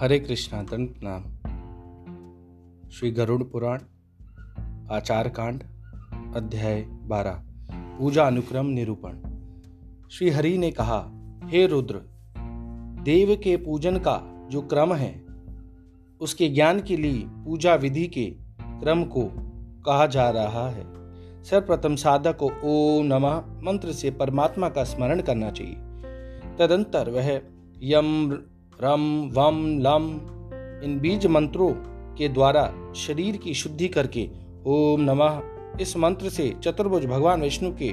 हरे कृष्णा दंत नाम। श्री गरुड़ पुराण आचार कांड अध्याय बारह, पूजा अनुक्रम निरूपण। श्री हरि ने कहा, हे रुद्र, देव के पूजन का जो क्रम है, उसके ज्ञान के लिए पूजा विधि के क्रम को कहा जा रहा है। सर्वप्रथम साधक को ओम नमः मंत्र से परमात्मा का स्मरण करना चाहिए। तदंतर वह यम रम, वम, लम, इन बीज मंत्रों के द्वारा शरीर की शुद्धि करके ओम नमः। इस मंत्र से चतुर्भुज भगवान विष्णु के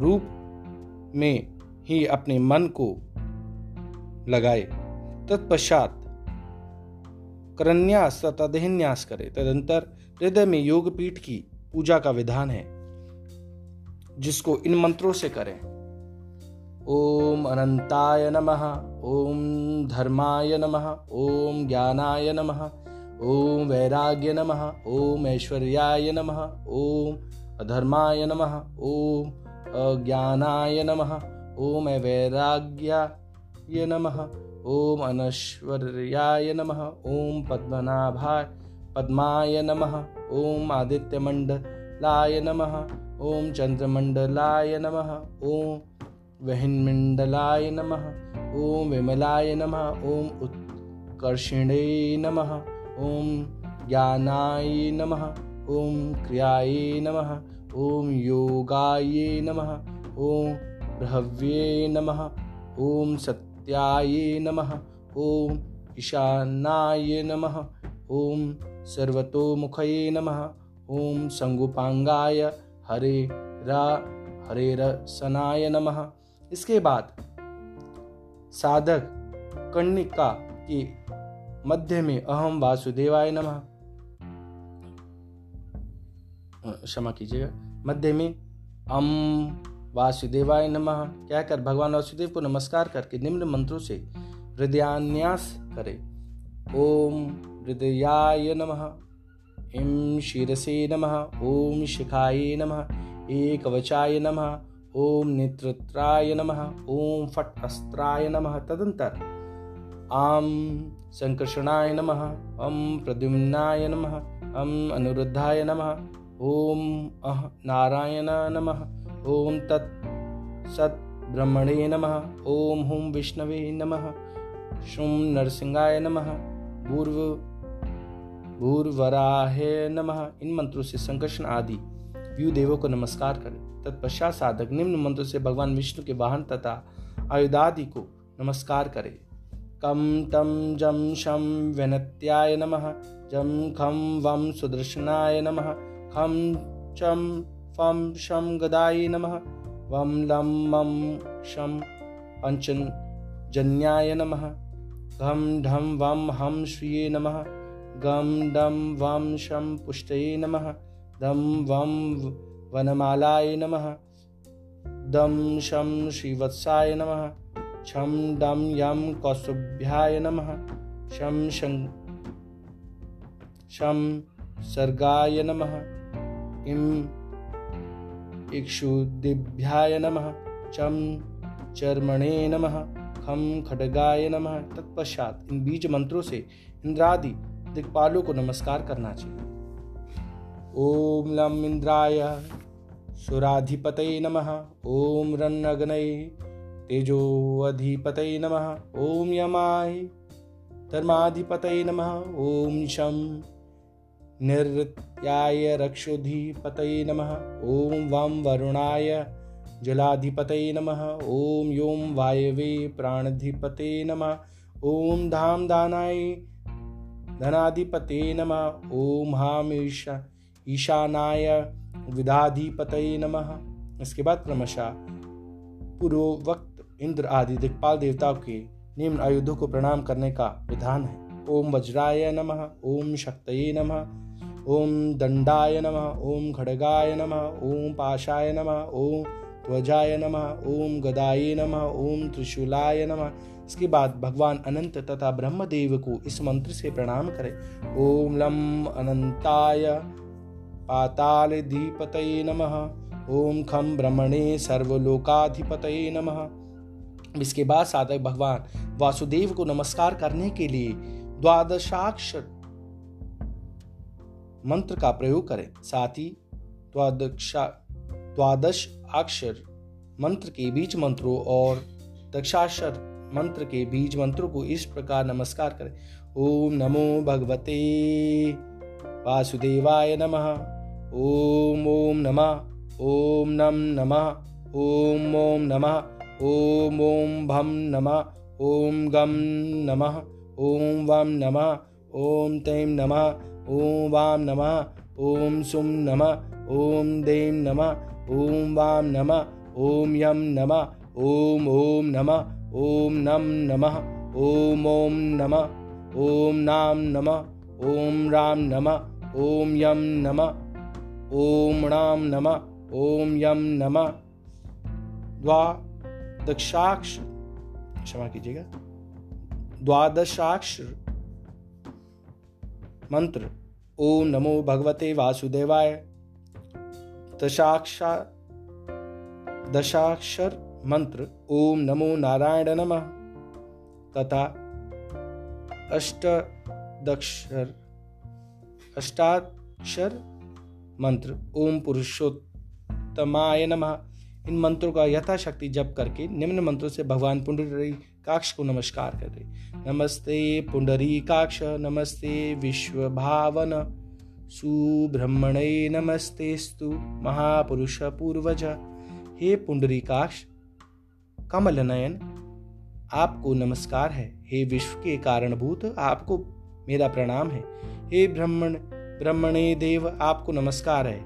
रूप में ही अपने मन को लगाए। तत्पश्चात करन्यास तथा करे। तदंतर हृदय में योगपीठ की पूजा का विधान है, जिसको इन मंत्रों से करें। ओम अनंताय नमः ओम धर्माय नमः ओम ज्ञानाय नमः ओम वैराग्य नमः ओम ऐश्वर्याय नमः ओम अधर्माय नमः ओम अज्ञानाय नमः ओम वैराग्याय नमः ओम अनश्वर्याय नमः ओम पद्मनाभाय पद्माय नमः ओम आदित्यमण्डलाय नमः ओम चंद्रमंडलाय नमः ओम वहिन्मण्डलाय नमः ॐ विमलाय नमः ॐ उत्कर्षिणे नमः ॐ ज्ञानाय नमः ॐ क्रियाय नमः ॐ योगाय नमः ॐ बृहव्ये नमः ॐ सत्याय नमः ॐ ईशानाय नमः ॐ सर्वतोमुखये नमः ॐ संगुपांगाय हरे रा हरे रसनाय नमः इसके बाद साधक कण्णिका के मध्य में अहम वासुदेवाय नमः। क्षमा कीजिएगा। मध्य में अम वासुदेवाय नमः। कहकर भगवान वासुदेव को नमस्कार करके निम्न मंत्रों से हृदयान्यास करे। ओम हृदयाय नमः। इम शीरसे नमः। ओम शिखाय नमः। एक वचाय नमः। ओम नेत्रत्राय नमः, ओम फट अस्त्राय नमः तदंतर आम संकर्षणाय नमः, अम प्रद्युम्नाय नमः, अम अनुरुद्धाय नमः, ओम अह नारायण नमः, ओम तत् सत् ब्रह्मणे नमः, ओम हुम विष्णवे नमः शुम नरसिंहाय नमः, भूर्व भूर्वराहे नमः, इन मंत्रों से संकर्षण आदि। व्यू देवों को नमस्कार करें। तत्पश्चात साधक निम्न मंत्र से भगवान विष्णु के वाहन तथा आयुधादि को नमस्कार करे। कम तम जम शम वनत्याय नमः जम खम वम सुदर्शनाय नम खम चम फम शम गदाय नमः वम लम मम शम पंचन जन्याय नमः घम ढम वम हम श्रिये नमः गम डम वम शम पुष्टये नमः दम वम वनमालाय नमः। दम शम श्रीवत्साय नमः। छम डम यम कौस्तुभ्याय नमः। शम शम सर्गाय नमः। इम इक्षुदिभ्याय नमः। चम चर्मणे नमः। खम खडगाय नमः। तत्पश्चात इन बीज मंत्रों से इंद्रादि दिक्पालों को नमस्कार करना चाहिए। ओम लम इंद्राय सुराधिपतये नमः। ॐ रन्नग्नये तेजोऽधिपतये नमः। ॐ यमाय धर्माधिपतये नमः। ॐ शं निर्त्याय रक्षोधिपतये नमः। ॐ वं वरुणाय जलाधिपतये नमः। ॐ यों वायवे प्राणधिपते नमः। ॐ धाम दानाय धनाधिपते नमः। ॐ हाम ईशा ईशानाय विधाधिपतये नमः। इसके बाद क्रमशः पूर्वोक्त इंद्र आदि दिक्पाल देवताओं के निम्न आयुधों को प्रणाम करने का विधान है। ओम वज्राय नमः, ओम शक्त नमः, ओम दंडाय नमः, ओम खड़गाय नमः, ओम पाशाय नमः, ओम ध्वजाय नमः, ओम गदाय नमः, ओम त्रिशूलाय नमः। इसके बाद भगवान अनंत तथा ब्रह्मदेव को इस मंत्र से प्रणाम करें। ओम लम अनंताय पातालधीपतये नमः। ओम खम ब्रह्मणे सर्वलोकाधिपतये नमः। इसके बाद साधक भगवान वासुदेव को नमस्कार करने के लिए द्वादशाक्षर मंत्र का प्रयोग करें। साथ ही द्वादश अक्षर मंत्र के बीज मंत्रों और दक्षाक्षर मंत्र के बीज मंत्रों को इस प्रकार नमस्कार करें। ओम नमो भगवते वासुदेवाय नमः। ॐ ॐ नमः ॐ नं नमः ॐ ॐ नमः ॐ ॐ भं नमः ॐ गं नमः ॐ वं नमः ॐ तैं नमः ॐ वां नमः ॐ सुं नमः ॐ दें नमः ॐ वां नमः ॐ यं नमः ॐ ॐ नमः ॐ नं नमः ॐ ॐ नमः ॐ नां नमः ॐ रां नमः ॐ यं नमः ओम राम नमः, ओम यम नमः। द्वा दक्षाक्ष, क्षमा कीजिएगा। द्वादशाक्ष मंत्र, ओम नमो भगवते वासुदेवाय। दशाक्षा, दशाक्षर मंत्र, ओम नमो नारायण नमः। तथा अष्टदक्षर, अष्टाक्षर मंत्र, ओम पुरुषोत्तमाय नमः। इन मंत्रों का यथाशक्ति जप करके निम्न मंत्रों से भगवान पुंडरी काक्ष को नमस्कार करें नमस्ते पुंडरी काक्ष नमस्ते विश्व भावन सुब्रह्मणे नमस्ते स्तु महापुरुष पूर्वज। हे पुंडरी काक्ष कमल नयन आपको नमस्कार है। हे विश्व के कारणभूत, आपको मेरा प्रणाम है। हे ब्रह्मण ब्रह्मणे देव, आपको नमस्कार है।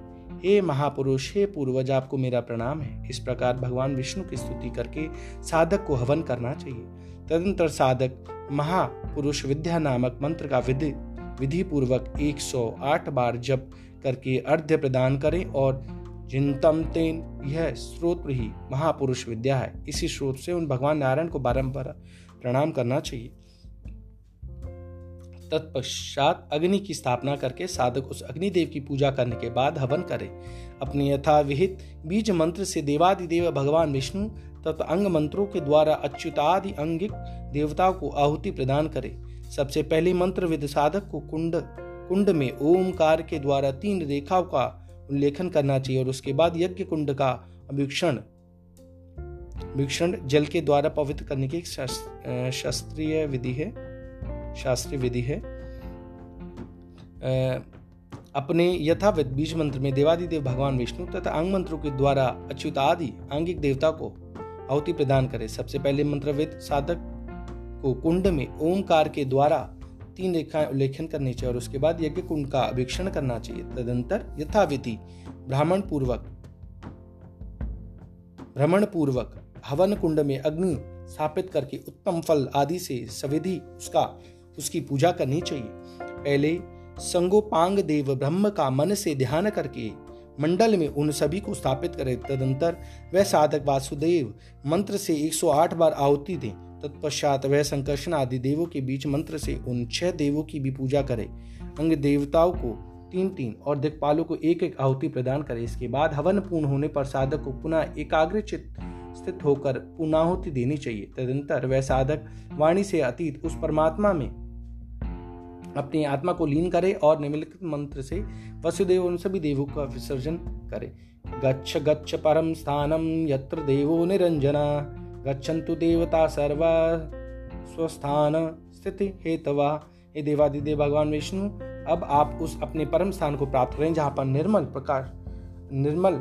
हे महापुरुष, हे पूर्वज, आपको मेरा प्रणाम है। इस प्रकार भगवान विष्णु की स्तुति करके साधक को हवन करना चाहिए। तदंतर साधक महापुरुष विद्या नामक मंत्र का विधि विधि पूर्वक 108 बार जप करके अर्ध्य प्रदान करें और जिनतम तेन, यह स्रोत ही महापुरुष विद्या है। इसी स्रोत से उन भगवान नारायण को बारंबार प्रणाम करना चाहिए। तत्पश्चात अग्नि की स्थापना करके साधक उस अग्निदेव की पूजा करने के बाद हवन करे। अपने यथाविहित बीज मंत्र से देवादिदेव भगवान विष्णु तथा अंग मंत्रों के द्वारा अच्युतादि अंगिक देवताओं को आहुति प्रदान करे। सबसे पहले मंत्र विद साधक को कुंड कुंड में ओमकार के द्वारा तीन रेखाओं का उल्लेखन करना चाहिए और उसके बाद यज्ञ कुंड का अभिक्षण भिक्षण जल के द्वारा पवित्र करने की शास्त्रीय विधि है। शास्त्रीय विधि है। अपने यथावित बीज मंत्र में देवादिदेव भगवान विष्णु तथा अंग मंत्रों के द्वारा अच्युत आदि आंगिक देवता को आहुति प्रदान करे। सबसे पहले मंत्रविद साधक को कुंड में ओमकार के द्वारा तीन रेखाएँ उल्लेखन करनी चाहिए और उसके बाद यज्ञ कुंड का अभिक्षण करना चाहिए। तदंतर यथाविधि ब्राह्मण पूर्वक भ्रमण पूर्वक हवन कुंड में अग्नि स्थापित करके उत्तम फल आदि से सविधि उसका उसकी पूजा करनी चाहिए। पहले संगोपांग देव ब्रह्म का मन से ध्यान करके मंडल में उन सभी को स्थापित करे। तदंतर वह साधक वासुदेव मंत्र से 108 बार आहुति दे। तत्पश्चात वह संकर्षण आदि देवों के बीच मंत्र से उन छह देवों की भी पूजा करे। अंग देवताओं को तीन तीन और दिक्पालों को एक एक आहुति प्रदान करे। इसके बाद हवन पूर्ण होने पर साधक को पुनः एकाग्रचित स्थित होकर पुनाहुति देनी चाहिए। तदंतर वह साधक वाणी से अतीत उस परमात्मा में अपनी आत्मा को लीन करे और निम्नलिखित मंत्र से वसुदेव, उन सभी देवों का विसर्जन करे। गच्छ गच्छ परम स्थानम, यत्र देवो निरंजना। गच्छन्तु देवता सर्वा, स्वस्थान स्थिति हेतवा। हे देवादिदेव, भगवान विष्णु, अब आप उस अपने परम स्थान को प्राप्त करें, जहाँ पर निर्मल प्रकाश निर्मल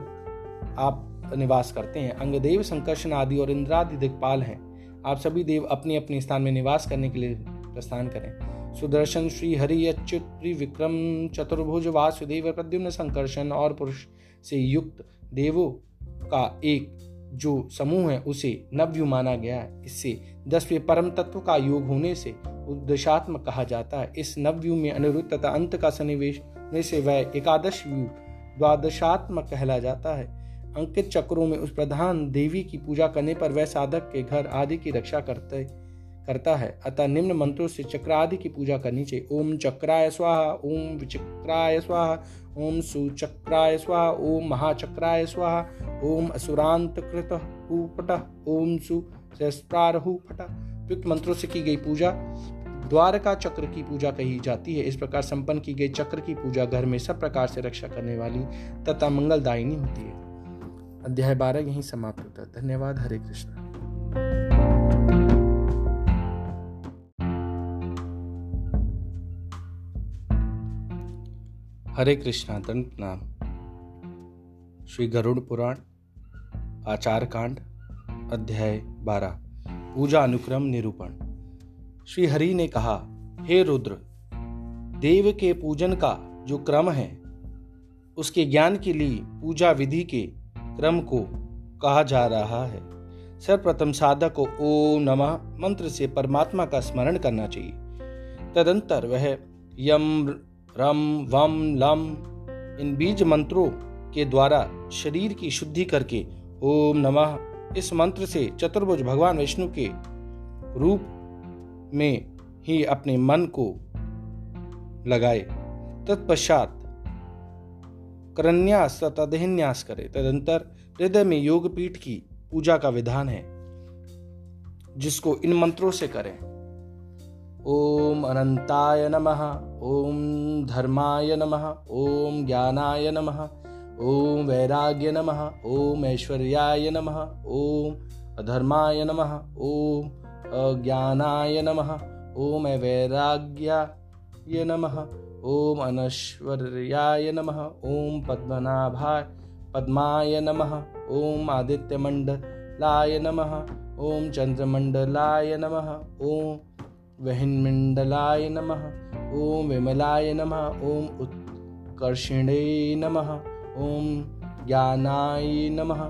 आप निवास करते हैं। अंगदेव, संकर्षण आदि और इंद्रादि दिक्पाल हैं। आप सभी देव अपने अपने स्थान में निवास करने के लिए प्रस्थान करें। सुदर्शन श्री हरि अच्युत विक्रम चतुर्भुज वासुदेव प्रद्युम्न संकर्षण और पुरुष से युक्त देवों का एक जो समूह है, उसे नव्यु माना गया है। इससे दसवें परम तत्व का योग होने से उद्देशात्मक कहा जाता है। इस नवव्यू में अनिरुद्ध तथा अंत का सन्निवेश होने से वह एकादश व्यू द्वादशात्मक कहला जाता है। अंकित चक्रों में उस प्रधान देवी की पूजा करने पर वह साधक के घर आदि की रक्षा करते करता है। अतः निम्न मंत्रों से चक्र आदि की पूजा करनी चाहिए। ओम चक्राय स्वाहा, ओम विचक्राय स्वाहा, ओम सुचक्राय स्वाहा, ओम महाचक्राय स्वाहा, ओम असुरांत कृत ओम सु युक्त मंत्रों से की गई पूजा। द्वारका चक्र की पूजा कही जाती है। इस प्रकार संपन्न की गई चक्र की पूजा घर में सब प्रकार से रक्षा करने वाली तथा मंगलदायिनी होती है। अध्याय बारह यहीं समाप्त होता है। धन्यवाद। हरे कृष्ण। हरे कृष्णा दंत नाम। श्री गरुड़ पुराण आचार कांड अध्याय बारह, पूजा अनुक्रम निरूपण। श्री हरि ने कहा, हे रुद्र, देव के पूजन का जो क्रम है, उसके ज्ञान के लिए पूजा विधि के क्रम को कहा जा रहा है। सर्वप्रथम साधक को ओम नमः मंत्र से परमात्मा का स्मरण करना चाहिए। तदंतर वह यम रम, वम, लम, इन बीज मंत्रों के द्वारा शरीर की शुद्धि करके ओम नमः इस मंत्र से चतुर्भुज भगवान विष्णु के रूप में ही अपने मन को लगाए। तत्पश्चात करन्यास तथा देहन्यास करे। तदंतर हृदय में योगपीठ की पूजा का विधान है, जिसको इन मंत्रों से करें। ओम अनंताय नमः ओम धर्माय नमः ओम ज्ञानाय नमः ओम वैराग्य नमः ओम ऐश्वर्याय नमः ओम अधर्माय नमः ओम अज्ञानाय नमः ओम वैराग्याय नमः ओम अनश्वर्याय नमः ओम पद्मनाभाय पद्माय नमः ओम आदित्यमण्डलाय नमः ओम चंद्रमंडलाय नमः ओम वहिन्मण्डलाय नमः ओम विमलाय नमः ओम उत्कर्षिणे नमः ओम ज्ञानाय नमः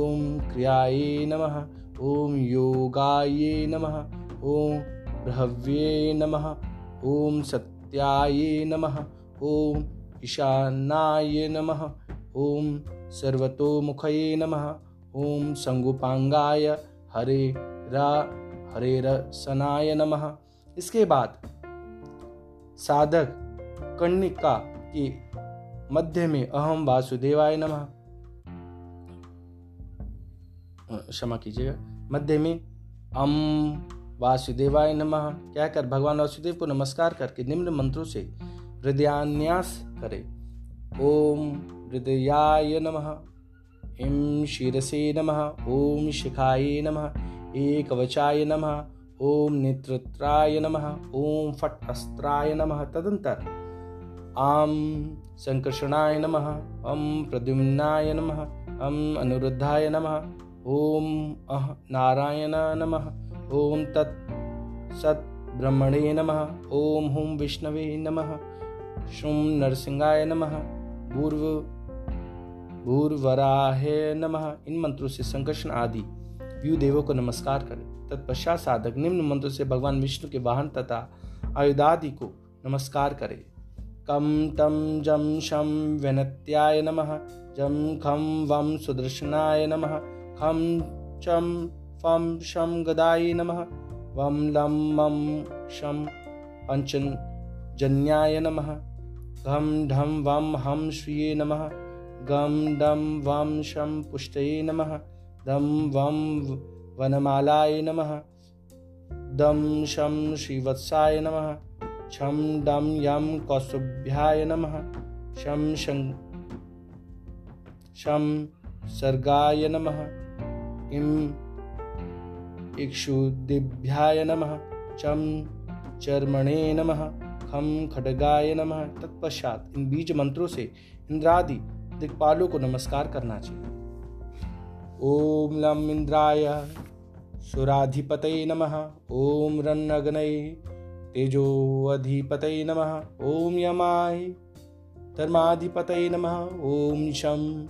ओम क्रियाय नमः ओम योगाय नमः ओम भ्रव्ये नमः ओम सत्याय नमः ओम ईशानाय नमः ओम सर्वतोमुखये नमः ओम संगुपांगाय हरे रा हरे रसनाय नमः इसके बाद साधक कण्णिका की मध्य में अहम वासुदेवाय नमः। क्षमा कीजिएगा। मध्य में अम वासुदेवाय नमः कहकर भगवान वासुदेव को नमस्कार करके निम्न मंत्रों से हृदयान्यास करे। ओम हृदयाय नमः इम शिरसे नमः, ओम शिखाय नमः एक वचाय नमः ओम नेत्रत्राय नमः ओम फट अस्त्राय नमः तदंतर आम संकर्षणाय नमः अम प्रद्युम्नाय नमः अम अनुरुद्धाय नमः ओम अह नारायण नमः ओम तत् सत् ब्रह्मणे नमः ओम हुम विष्णवे नमः शुम नरसिंहाय नमः पूर्व भूर्वराहे नमः, इन मंत्रों से संकर्षण आदि। व्यू देवों को नमस्कार करें। तत्पश्चात साधक निम्न मंत्र से भगवान विष्णु के वाहन तथा आयुधादि को नमस्कार करें। कम तम जम शं विनत्याय नमः, जं खं वं सुदर्शनाय नमः, खं चं फं शं गदाय नमः, वं लं मं शं पञ्चजन्याय नमः, घं ढं वं हं श्रिये नम, गं डं वं शं पुष्टये नमः, दं वं वनमालाय नमः। दं शं श्रीवत्साय नमः। छम डम यम कौस्तुभ्याय नमः। शम शम सर्गाय नमः। इम इक्षुदिभ्याय नमः। चम चर्मणे नमः। खम खडगाय नमः। तत्पश्चात इन बीज मंत्रों से इंद्रादि दिक्पालों को नमस्कार करना चाहिए। ओम लम इंद्राय सुराधिपतये नमः। ओम रन्नगनये। तेजोऽधिपतये नमः। ॐ यमाय। धर्माधिपतये नमः। ॐ शं।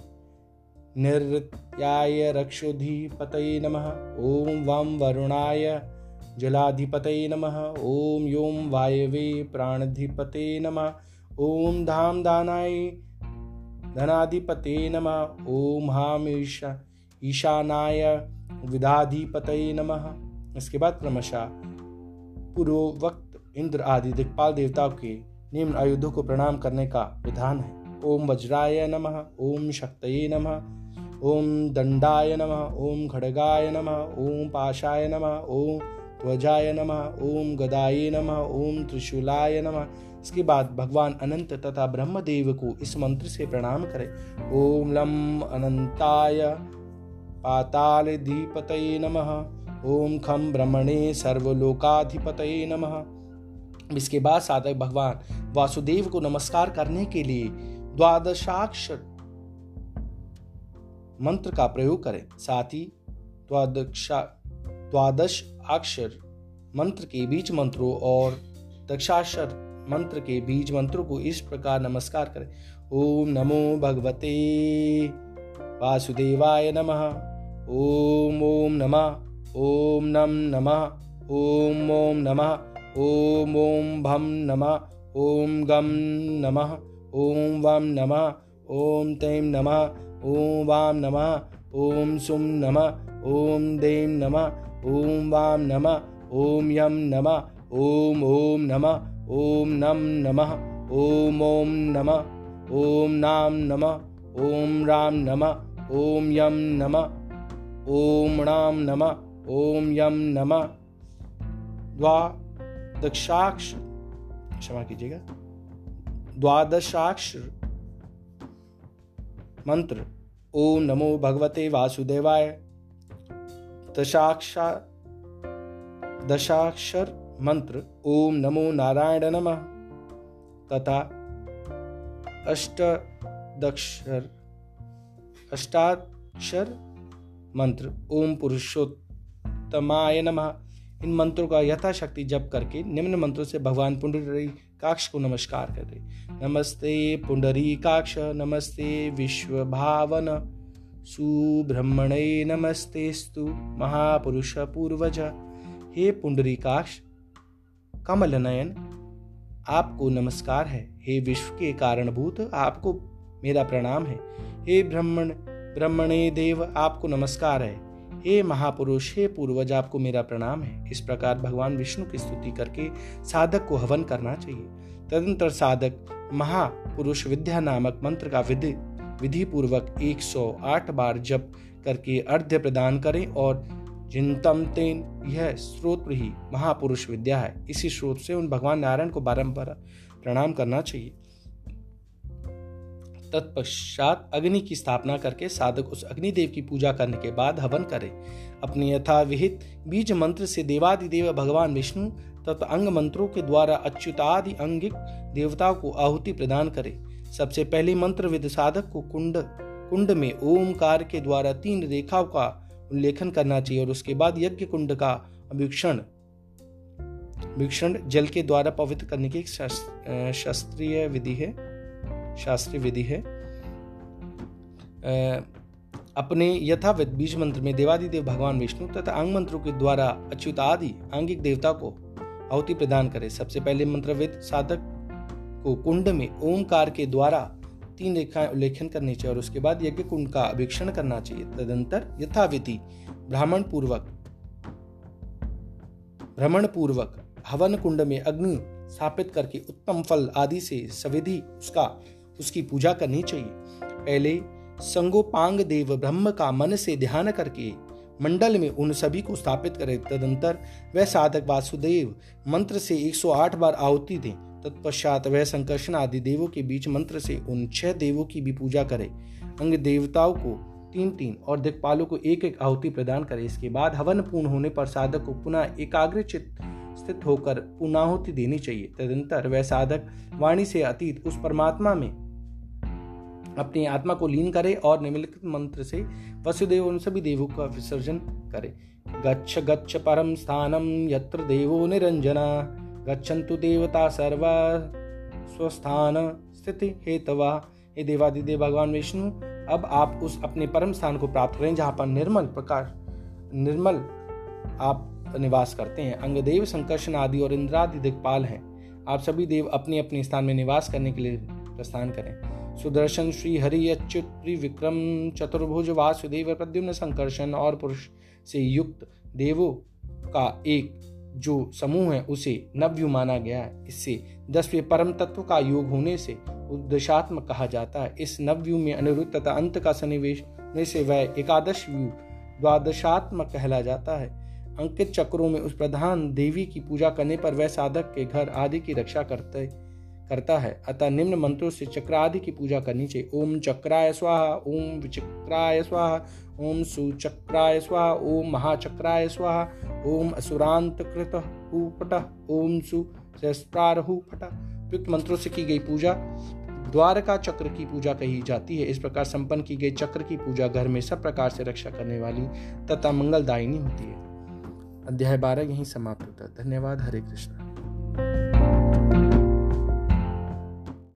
निरृत्याय रक्षोधिपतये नमः। ॐ वं वरुणाय जलाधिपतये नमः। ॐ यों वायवे प्राणधिपते नमः। ॐ धाम दानाय धनाधिपते नमः। ॐ हाम ईशा ईशानाय विधाधिपतये नमः। इसके बाद क्रमशः पूर्ववक्त इंद्र आदि दिक्पाल देवताओं के निम्न आयुधों को प्रणाम करने का विधान है। ओम वज्राय नमः, ओम शक्त नमः, ओम दंडाय नमः, ओम खड़गाय नमः, ओम पाशाय नमः, ओम ध्वजाय नमः, ओम गदाय नमः, ओम त्रिशूलाय नमः। इसके बाद भगवान अनंत तथा ब्रह्मदेव को इस मंत्र से प्रणाम करें। ओम लम अनंताय पाताल धीपत नमः। ओम खम ब्रह्मणे सर्वलोकाधिपत नमः। इसके बाद साधक भगवान वासुदेव को नमस्कार करने के लिए द्वादशाक्षर मंत्र का प्रयोग करें। साथ ही द्वादश अक्षर मंत्र के बीच मंत्रों और दक्षाक्षर मंत्र के बीज मंत्रों को इस प्रकार नमस्कार करें। ओम नमो भगवते वासुदेवाय नमः। ओम ओम नमः ओम नम नमः ओम ओम नमः ओम ओम भम नमः ओम गम नमः ओम वम नमः ओम तेम नमः ओम वाम नमः ओम सुम नमः ओम देम नमः ओम वाम नमः ओम यम नमः ओम ओम नमः ओम नम नमः ओम ओम नमः ओम नाम नमः ओम राम नमः ओम यम नमः ओम राम नमः, ओम यम नमः। द्वादशाक्ष क्षमा कीजिएगा। द्वादशाक्ष मंत्र, ओम नमो भगवते वासुदेवाय। दशाक्षा, दशाक्षर मंत्र, ओम नमो नारायण नमः। तथा अष्टदक्षर, अष्टाक्षर मंत्र, ओम पुरुषोत्तमाय नमः। इन मंत्रों का यथाशक्ति जप करके निम्न मंत्रों से भगवान पुंडरी काक्ष को नमस्कार करें नमस्ते पुंडरी काक्ष, नमस्ते विश्व भावन सुब्रह्मणे नमस्ते स्तु महापुरुष पूर्वज। हे पुंडरी काक्ष कमल नयन आपको नमस्कार है। हे विश्व के कारणभूत, आपको मेरा प्रणाम है। हे ब्रह्मण ब्रह्मणे देव, आपको नमस्कार है। हे महापुरुष, हे पूर्वज, आपको मेरा प्रणाम है। इस प्रकार भगवान विष्णु की स्तुति करके साधक को हवन करना चाहिए। तदंतर साधक महापुरुष विद्या नामक मंत्र का विधि विधि पूर्वक 108 बार जप करके अर्ध्य प्रदान करें और जिनतम तेन, यह स्रोत ही महापुरुष विद्या है। इसी स्रोत से उन भगवान नारायण को बारंबार प्रणाम करना चाहिए। तत्पश्चात अग्नि की स्थापना करके साधक उस अग्निदेव की पूजा करने के बाद हवन करे। अपने यथाविहित बीज मंत्र से देवादिदेव भगवान विष्णु तथा अंग मंत्रों के द्वारा अच्युतादि अंगिक देवताओं को आहुति प्रदान करे। सबसे पहले मंत्र विद साधक को कुंड कुंड में ओमकार के द्वारा तीन रेखाओं का उल्लेखन करना चाहिए और उसके बाद यज्ञ कुंड का अभिक्षण भिक्षण जल के द्वारा पवित्र करने की शास्त्रीय विधि है। शास्त्रीय विधि है। अपने यथाविध बीज मंत्र में देवादिदेव भगवान विष्णु तथा अंग मंत्रों के द्वारा अच्युत आदि आंगिक देवता को आहुति प्रदान करे। सबसे पहले मंत्रविद साधक को कुंड में ओमकार के द्वारा तीन रेखाएँ उल्लेखन करनी चाहिए और उसके बाद यज्ञ कुंड का अभिक्षण करना चाहिए। तदंतर यथाविधि ब्राह्मण पूर्वक भ्रमण पूर्वक हवन कुंड में अग्नि स्थापित करके उत्तम फल आदि से सविधि उसका उसकी पूजा करनी चाहिए। पहले संगोपांग देव ब्रह्म का मन से ध्यान करके मंडल में उन सभी को स्थापित करे। तदंतर वह साधक वासुदेव मंत्र से 108 बार आहुति दें। तत्पश्चात वह संकर्षण आदि देवों के बीच मंत्र से उन छह देवों की भी पूजा करे। अंग देवताओं को तीन तीन और दिक्पालों को एक एक आहुति प्रदान करे। इसके बाद हवन पूर्ण होने पर साधक को पुनः एकाग्र चित्त स्थित होकर पुनाहुति देनी चाहिए। तदंतर वह साधक वाणी से अतीत उस परमात्मा में अपनी आत्मा को लीन करे और निम्नलिखित मंत्र से वसुदेव उन सभी देवों का विसर्जन करे। गच्छ गच्छ परम स्थानम, यत्र देवो निरंजना। गच्छन्तु देवता सर्वा, स्वस्थान स्थिति हेतवा। हे देवादिदेव भगवान विष्णु, अब आप उस अपने परम स्थान को प्राप्त करें, जहाँ पर निर्मल प्रकाश निर्मल आप निवास करते हैं। अंगदेव, संकर्षण आदि और इंद्रादि दिक्पाल हैं। आप सभी देव अपने अपने स्थान में निवास करने के लिए प्रस्थान करें। सुदर्शन श्री हरि अच्युत विक्रम चतुर्भुज वासुदेव प्रद्युम्न संकर्षण और पुरुष से युक्त देवों का एक जो समूह है, उसे नव्यु माना गया है। इससे दसवें परम तत्व का योग होने से उद्देशात्मक कहा जाता है। इस नव्यु में अनिरुद्ध तथा अंत का सन्निवेश में से वह एकादश व्यू द्वादशात्मक कहला जाता है। अंकित चक्रों में उस प्रधान देवी की पूजा करने पर वह साधक के घर आदि की रक्षा करते करता है। अतः निम्न मंत्रों से चक्र आदि की पूजा करनी चाहिए। ओम चक्राय स्वाहा, ओम विचक्राय स्वाहा, ओम सुचक्राय स्वाहा, ओम महाचक्राय स्वाहा, ओम असुरांत कृत ओम सुस्त्रारहु फटा युक्त मंत्रों से की गई पूजा, द्वारका चक्र की पूजा कही जाती है। इस प्रकार संपन्न की गई चक्र की पूजा घर में सब प्रकार से रक्षा करने वाली तथा मंगलदायिनी होती है। अध्याय बारह यहीं समाप्त होता है। धन्यवाद। हरे कृष्ण।